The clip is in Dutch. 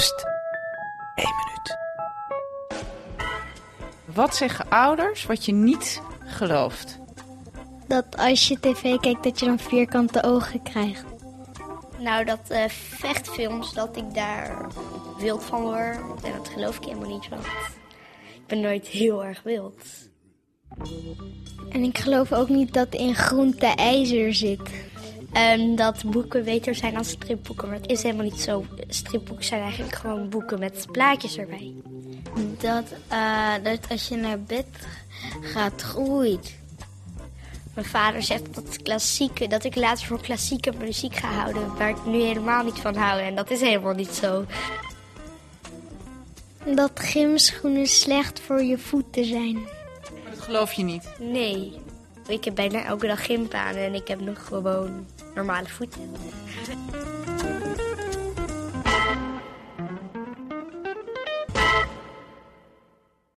Pst, één minuut. Wat zeggen ouders wat je niet gelooft? Dat als je tv kijkt, dat je dan vierkante ogen krijgt. Nou, dat eh, vechtfilms, dat ik daar wild van word. En dat geloof ik helemaal niet, want ik ben nooit heel erg wild. En ik geloof ook niet dat in groente ijzer zit. En dat boeken beter zijn dan stripboeken, maar het is helemaal niet zo. Stripboeken zijn eigenlijk gewoon boeken met plaatjes erbij. Dat, eh, dat als je naar bed gaat, groeit. Mijn vader zegt dat, klassieke, dat ik later voor klassieke muziek ga houden, waar ik nu helemaal niet van hou. En dat is helemaal niet zo. Dat gymschoenen slecht voor je voeten zijn. Maar dat geloof je niet. Nee, ik heb bijna elke dag gympaan en ik heb nog gewoon normale voeten.